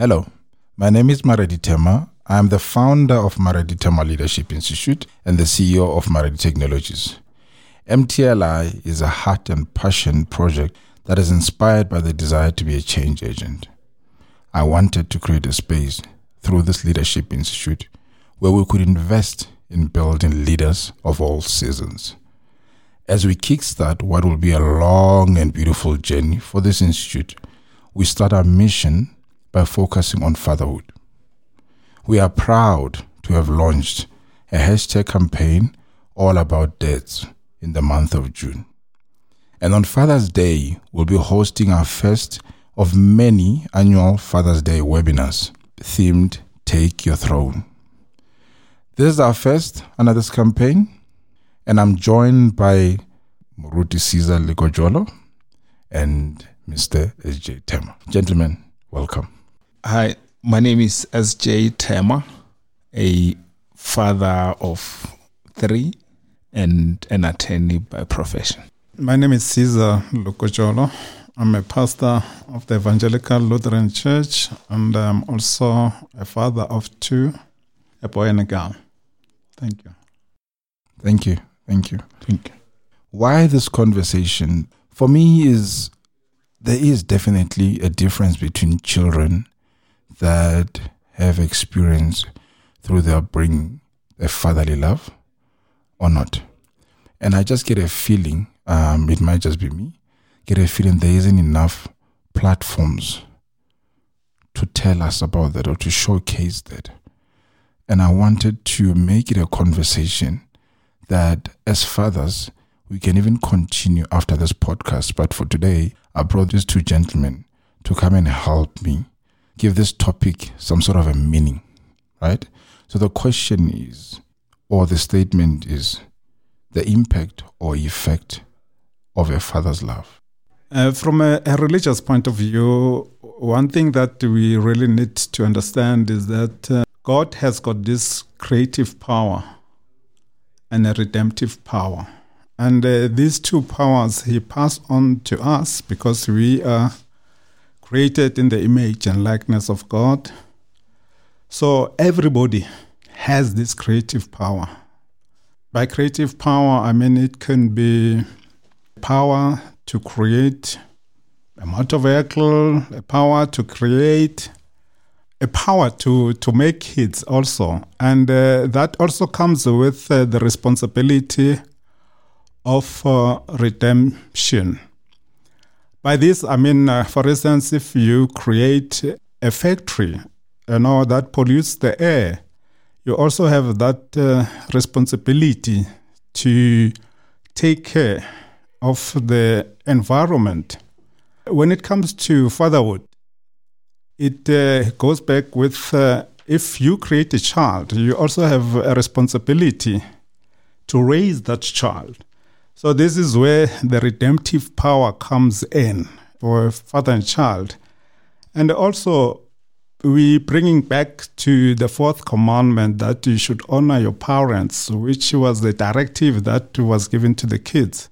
Hello, my name is Maredi Tema. I am the founder of Maredi Tema Leadership Institute and the CEO of Maredi Technologies. MTLI is a heart and passion project that is inspired by the desire to be a change agent. I wanted to create a space through this Leadership Institute where we could invest in building leaders of all seasons. As we kickstart what will be a long and beautiful journey for this institute, we start our mission by focusing on fatherhood. We are proud to have launched a hashtag campaign all about dads in the month of June. And on Father's Day, we'll be hosting our first of many annual Father's Day webinars themed Take Your Throne. This is our first under this campaign, and I'm joined by Muruti Caesar Likojolo and Mr. SJ Tema. Gentlemen, welcome. Hi, my name is SJ Tema, a father of three and an attorney by profession. My name is Caesar Lukojolo. I'm a pastor of the Evangelical Lutheran Church, and I'm also a father of two, a boy and a girl. Thank you. Thank you. Thank you. Thank you. Why this conversation for me is there is definitely a difference between children that have experienced through their upbringing a fatherly love or not. And I just get a feeling, um, it might just be me, get a feeling there isn't enough platforms to tell us about that or to showcase that. And I wanted to make it a conversation that as fathers, we can even continue after this podcast. But for today, I brought these two gentlemen to come and help me give this topic some sort of a meaning, right? So the question is, or the statement is, the impact or effect of a father's love. Uh, from a, a, religious point of view, one thing that we really need to understand is that uh, God has got this creative power and a redemptive power. And uh, these two powers He passed on to us because we are created in the image and likeness of God. So everybody has this creative power. By creative power, I mean it can be power to create a motor vehicle, a power to create, a power to, to make kids also. And uh, that also comes with uh, the responsibility of uh, redemption. By this, I mean, uh, for instance, if you create a factory, you know, that pollutes the air, you also have that uh, responsibility to take care of the environment. When it comes to fatherhood, it uh, goes back with uh, if you create a child, you also have a responsibility to raise that child. So this is where the redemptive power comes in for father and child. And also we bringing back to the fourth commandment that you should honor your parents, which was the directive that was given to the kids.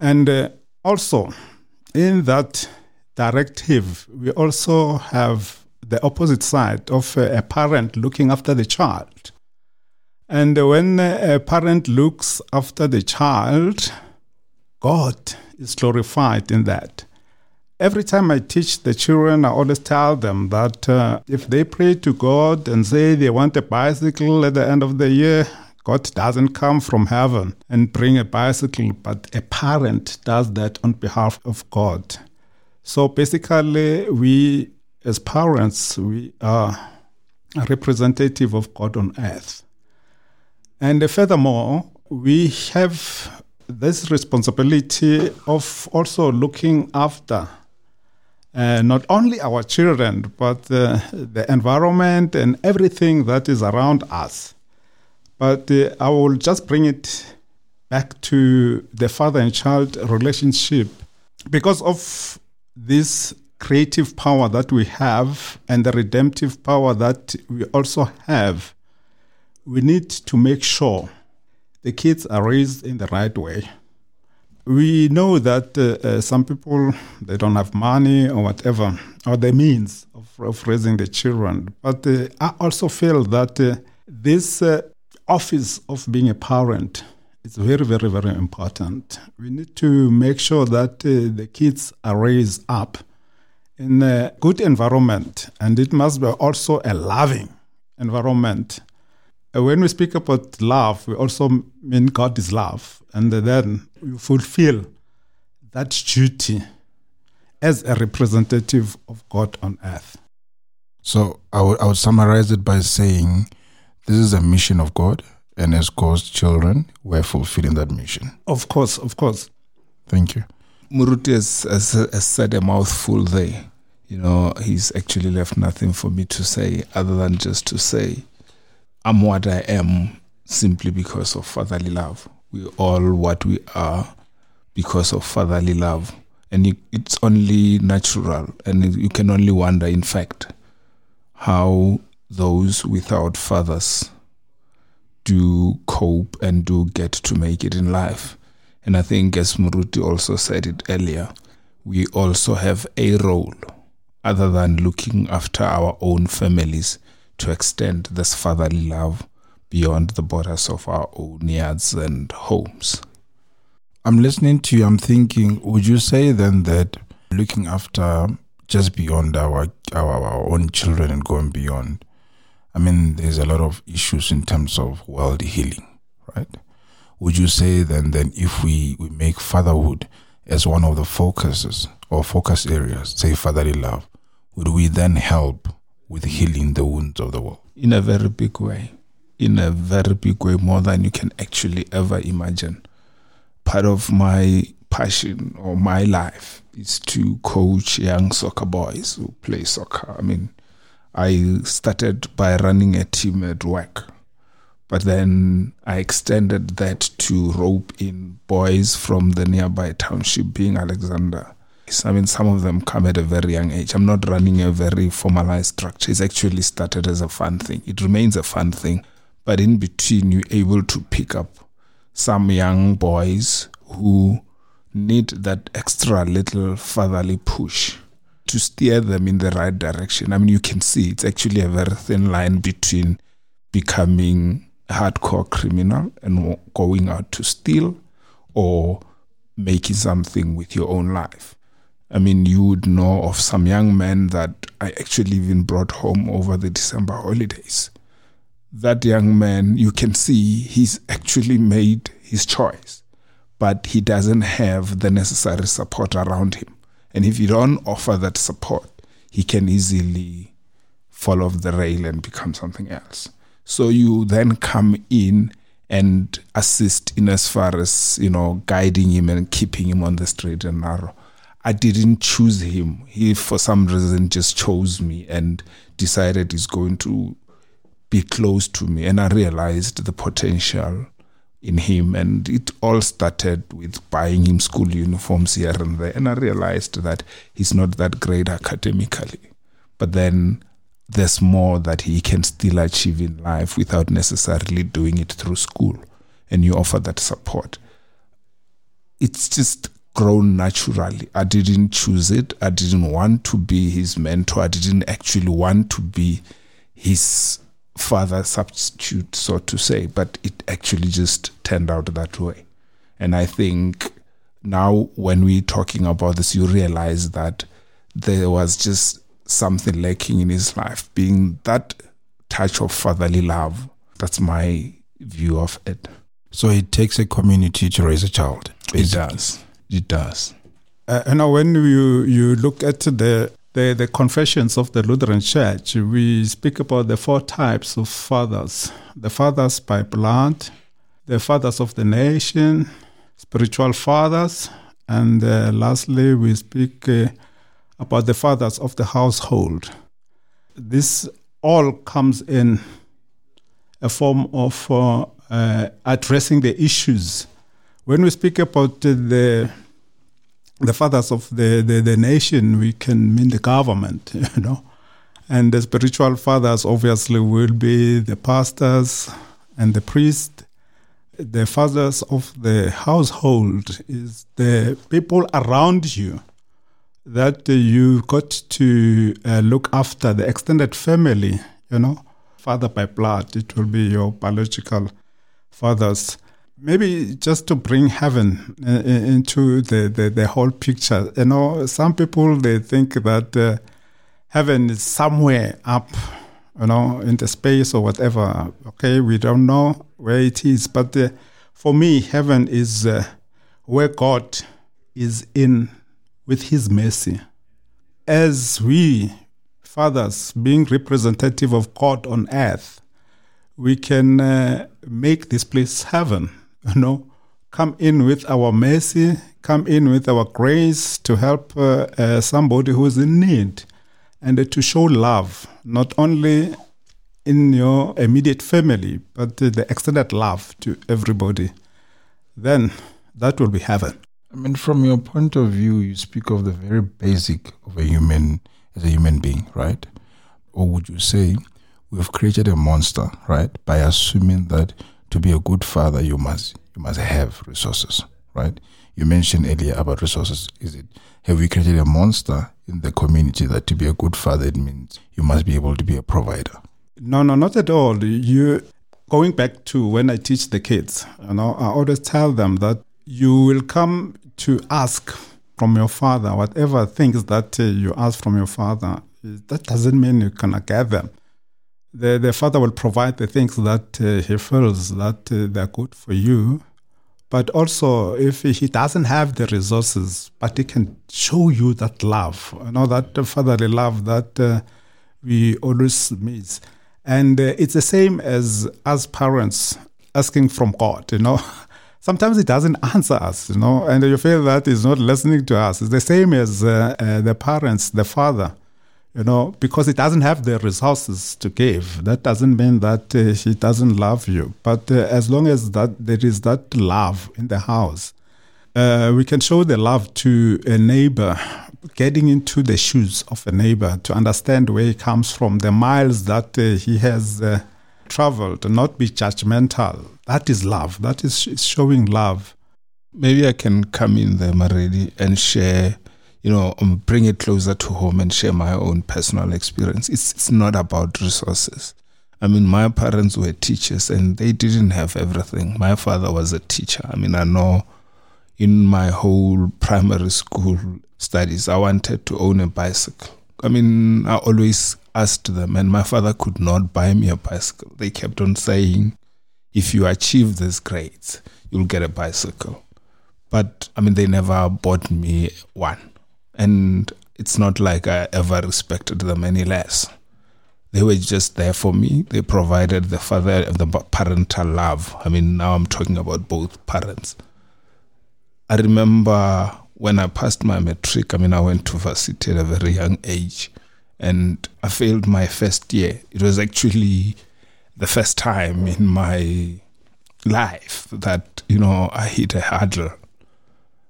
And uh, also in that directive, we also have the opposite side of uh, a parent looking after the child. And when a parent looks after the child, God is glorified in that. Every time I teach the children, I always tell them that uh, if they pray to God and say they want a bicycle at the end of the year, God doesn't come from heaven and bring a bicycle, but a parent does that on behalf of God. So basically, we as parents, we are a representative of God on earth. And furthermore, we have this responsibility of also looking after uh, not only our children, but uh, the environment and everything that is around us. But uh, I will just bring it back to the father and child relationship. Because of this creative power that we have and the redemptive power that we also have, we need to make sure the kids are raised in the right way. we know that uh, uh, some people they don't have money or whatever or the means of, of raising the children but uh, i also feel that uh, this uh, office of being a parent is very very very important we need to make sure that uh, the kids are raised up in a good environment and it must be also a loving environment Uh, when we speak about love, we also mean God is love. And then we fulfill that duty as a representative of God on earth. So I would, I would summarize it by saying this is a mission of God, and as God's children, we're fulfilling that mission. Of course, of course. Thank you. Muruti has, has, has said a mouthful there. You know, he's actually left nothing for me to say other than just to say I'm what I am simply because of fatherly love. We're all what we are because of fatherly love. And it's only natural, and you can only wonder, in fact, how those without fathers do cope and do get to make it in life. And I think, as Muruti also said it earlier, we also have a role other than looking after our own families to extend this fatherly love beyond the borders of our own yards and homes. I'm listening to you. I'm thinking, would you say then that looking after just beyond our, our, our own children and going beyond, I mean, there's a lot of issues in terms of world healing, right? Would you say then, then if we, we make fatherhood as one of the focuses or focus areas, say fatherly love, would we then help with healing the wounds of the world? In a very big way. In a very big way, more than you can actually ever imagine. Part of my passion or my life is to coach young soccer boys who play soccer. I mean, I started by running a team at work, but then I extended that to rope in boys from the nearby township, being Alexandra I mean, some of them come at a very young age. I'm not running a very formalized structure. It's actually started as a fun thing. It remains a fun thing. But in between, you're able to pick up some young boys who need that extra little fatherly push to steer them in the right direction. I mean, you can see it's actually a very thin line between becoming a hardcore criminal and going out to steal or making something with your own life. I mean, you would know of some young men that I actually even brought home over the December holidays. That young man, you can see he's actually made his choice, but he doesn't have the necessary support around him. And if you don't offer that support, he can easily fall off the rail and become something else. So you then come in and assist in as far as, you know, guiding him and keeping him on the straight and narrow. I didn't choose him. He, for some reason, just chose me and decided he's going to be close to me. And I realized the potential in him. And it all started with buying him school uniforms here and there. And I realized that he's not that great academically. But then there's more that he can still achieve in life without necessarily doing it through school. And you offer that support. It's just grown naturally. I didn't choose it. I didn't want to be his mentor. I didn't actually want to be his father substitute, so to say, but it actually just turned out that way. And I think now when we're talking about this, you realize that there was just something lacking in his life, being that touch of fatherly love. That's my view of it. So it takes a community to raise a child. Basically. It does it does. Uh, you know, when you, you look at the, the, the confessions of the Lutheran Church, we speak about the four types of fathers the fathers by blood, the fathers of the nation, spiritual fathers, and uh, lastly, we speak uh, about the fathers of the household. This all comes in a form of uh, uh addressing the issues. When we speak about the the fathers of the, the, the nation, we can mean the government, you know. And the spiritual fathers obviously will be the pastors and the priest. the fathers of the household is the people around you that you got to uh, look after the extended family, you know, father by blood, it will be your biological fathers. Maybe just to bring heaven uh, into the, the, the, whole picture. You know, some people, they think that uh, heaven is somewhere up, you know, in the space or whatever. Okay, we don't know where it is. But uh, for me, heaven is uh, where God is in with his mercy. As we, fathers, being representative of God on earth, we can uh, make this place heaven, you know, come in with our mercy, come in with our grace to help uh, uh, somebody who is in need, and to show love, not only in your immediate family, but the extended love to everybody. Then that will be heaven. I mean, from your point of view, you speak of the very basic of a human as a human being, right? Or would you say we've created a monster, right? By assuming that to be a good father, you must you must have resources, right? You mentioned earlier about resources. Is it have we created a monster in the community that to be a good father it means you must be able to be a provider? No, no, not at all. You going back to when I teach the kids, you know, I always tell them that you will come to ask from your father whatever things that uh, you ask from your father. That doesn't mean you cannot get them. The, the father will provide the things that uh, he feels that uh, they're good for you. But also, if he doesn't have the resources, but he can show you that love, you know, that fatherly love that uh, we always miss. And uh, it's the same as as parents asking from God, you know. sometimes it doesn't answer us, you know, and you feel that is not listening to us. It's the same as uh, uh, the parents, the father, you know, because it doesn't have the resources to give. That doesn't mean that uh, he doesn't love you, but uh, as long as that there is that love in the house, uh, we can show the love to a neighbor, getting into the shoes of a neighbor to understand where he comes from, the miles that uh, he has traveled, to not be judgmental that is love. That is showing love. Maybe I can come in there, Maredi, and share, you know, um, bring it closer to home and share my own personal experience. It's, it's not about resources. I mean, my parents were teachers and they didn't have everything. My father was a teacher. I mean, I know in my whole primary school studies, I wanted to own a bicycle. I mean, I always asked them, and my father could not buy me a bicycle. They kept on saying, if you achieve these grades, you'll get a bicycle. But I mean, they never bought me one. And it's not like I ever respected them any less. They were just there for me. They provided the father, the parental love. I mean, now I'm talking about both parents. I remember when I passed my matric, I mean, I went to varsity at a very young age and I failed my first year. It was actually the first time in my life that you know I hit a hurdle,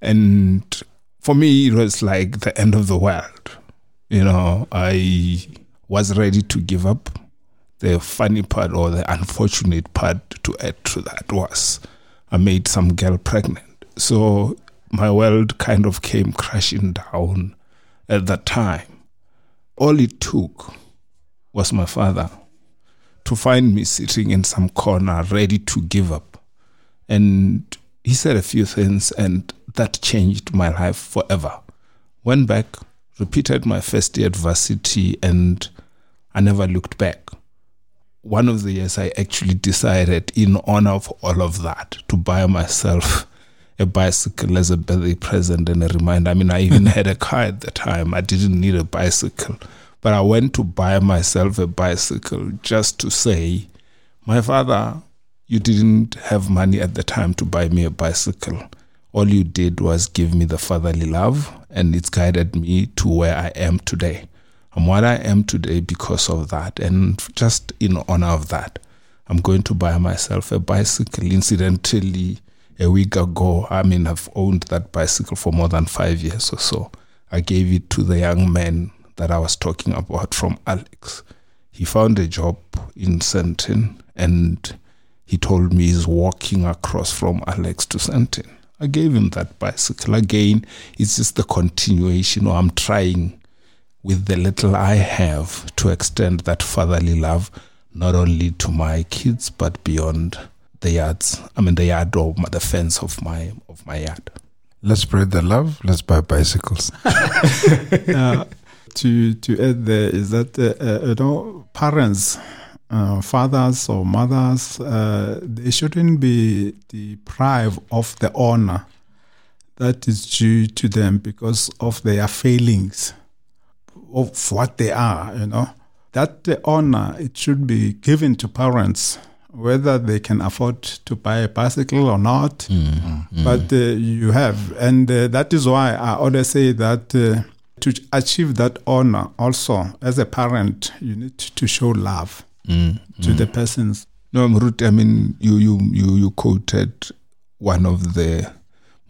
and for me it was like the end of the world. You know, I was ready to give up. The funny part or the unfortunate part to add to that was I made some girl pregnant. So my world kind of came crashing down at that time. All it took was my father to find me sitting in some corner ready to give up. And he said a few things, and that changed my life forever. Went back, repeated my first year at varsity, and I never looked back. One of the years, I actually decided, in honor of all of that, to buy myself a bicycle as a birthday present and a reminder. I mean, I even had a car at the time. I didn't need a bicycle. But I went to buy myself a bicycle just to say, my father, you didn't have money at the time to buy me a bicycle. All you did was give me the fatherly love, and it's guided me to where I am today. I'm what I am today because of that. And just in honor of that, I'm going to buy myself a bicycle. Incidentally, a week ago, I mean, I've owned that bicycle for more than five years or so. I gave it to the young man that I was talking about from Alex. He found a job in Sandton and he told me he's walking across from Alex to Sandton. I gave him that bicycle. Again, it's just the continuation, or I'm trying with the little I have to extend that fatherly love not only to my kids but beyond the yards. I mean the yard or the fence of my of my yard. Let's spread the love. Let's buy bicycles. uh, to to add there is that uh, uh, you know parents, uh, fathers or mothers, uh, they shouldn't be deprived of the honor that is due to them because of their failings of what they are. You know that the honor it should be given to parents whether they can afford to buy a bicycle or not. Mm-hmm. But uh, you have, and uh, that is why I always say that uh, to achieve that honor, also as a parent, you need to show love mm-hmm. to the persons. No, Mrut, I mean, you you you you quoted one of the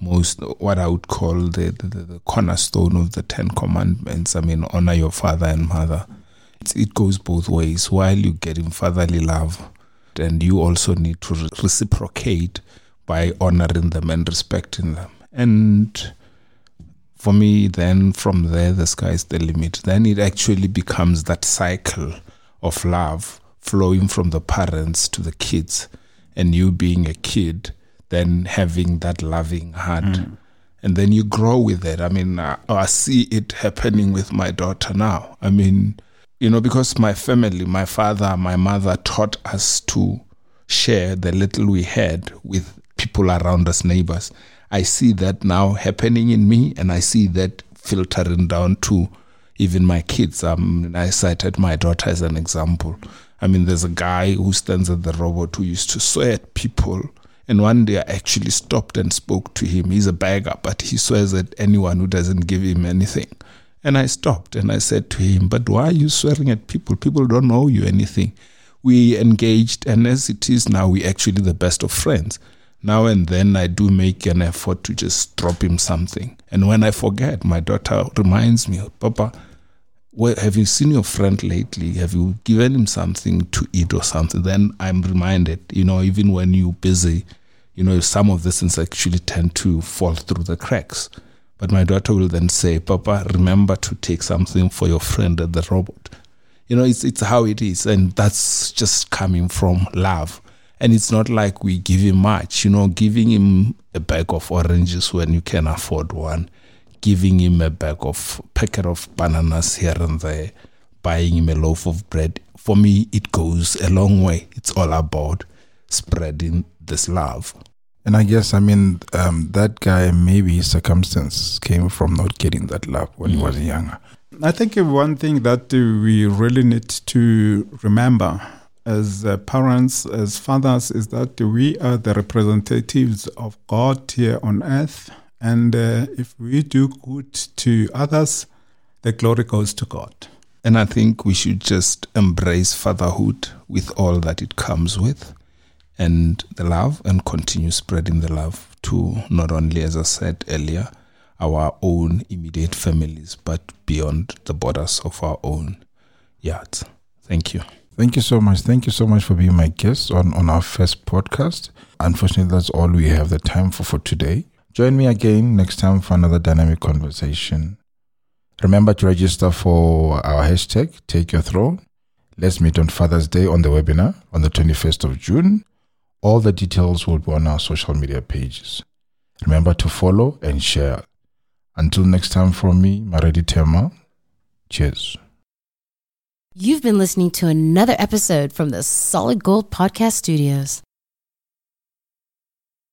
most what I would call the, the, the cornerstone of the Ten Commandments. I mean, honor your father and mother. It's, it goes both ways. While you're getting fatherly love, and you also need to reciprocate by honoring them and respecting them. And for me, then from there, the sky is the limit. Then it actually becomes that cycle of love flowing from the parents to the kids, and you being a kid, then having that loving heart. Mm. And then you grow with it. I mean, I, I see it happening with my daughter now. I mean, you know, because my family, my father, my mother taught us to share the little we had with people around us, neighbors. I see that now happening in me, and I see that filtering down to even my kids. Um, I cited my daughter as an example. I mean, there's a guy who stands at the robot who used to swear at people. And one day I actually stopped and spoke to him. He's a beggar, but he swears at anyone who doesn't give him anything. And I stopped and I said to him, But why are you swearing at people? People don't owe you anything. We engaged, and as it is now, we're actually the best of friends. Now and then, I do make an effort to just drop him something. And when I forget, my daughter reminds me, Papa, well, have you seen your friend lately? Have you given him something to eat or something? Then I'm reminded, you know, even when you're busy, you know, some of these things actually tend to fall through the cracks. But my daughter will then say, Papa, remember to take something for your friend at the robot. You know, it's, it's how it is. And that's just coming from love. And it's not like we give him much, you know, giving him a bag of oranges when you can afford one, giving him a bag of packet of bananas here and there, buying him a loaf of bread. For me, it goes a long way. It's all about spreading this love. And I guess, I mean, um, that guy, maybe his circumstance came from not getting that love when mm. he was younger. I think one thing that we really need to remember as uh, parents, as fathers, is that we are the representatives of God here on earth. And uh, if we do good to others, the glory goes to God. And I think we should just embrace fatherhood with all that it comes with and the love and continue spreading the love to not only, as I said earlier, our own immediate families, but beyond the borders of our own yards. Thank you. Thank you so much. Thank you so much for being my guest on, on our first podcast. Unfortunately, that's all we have the time for for today. Join me again next time for another dynamic conversation. Remember to register for our hashtag, Take Your Throne. Let's meet on Father's Day on the webinar on the 21st of June. All the details will be on our social media pages. Remember to follow and share. Until next time from me, Maredi Tema. Cheers. You've been listening to another episode from the Solid Gold Podcast Studios.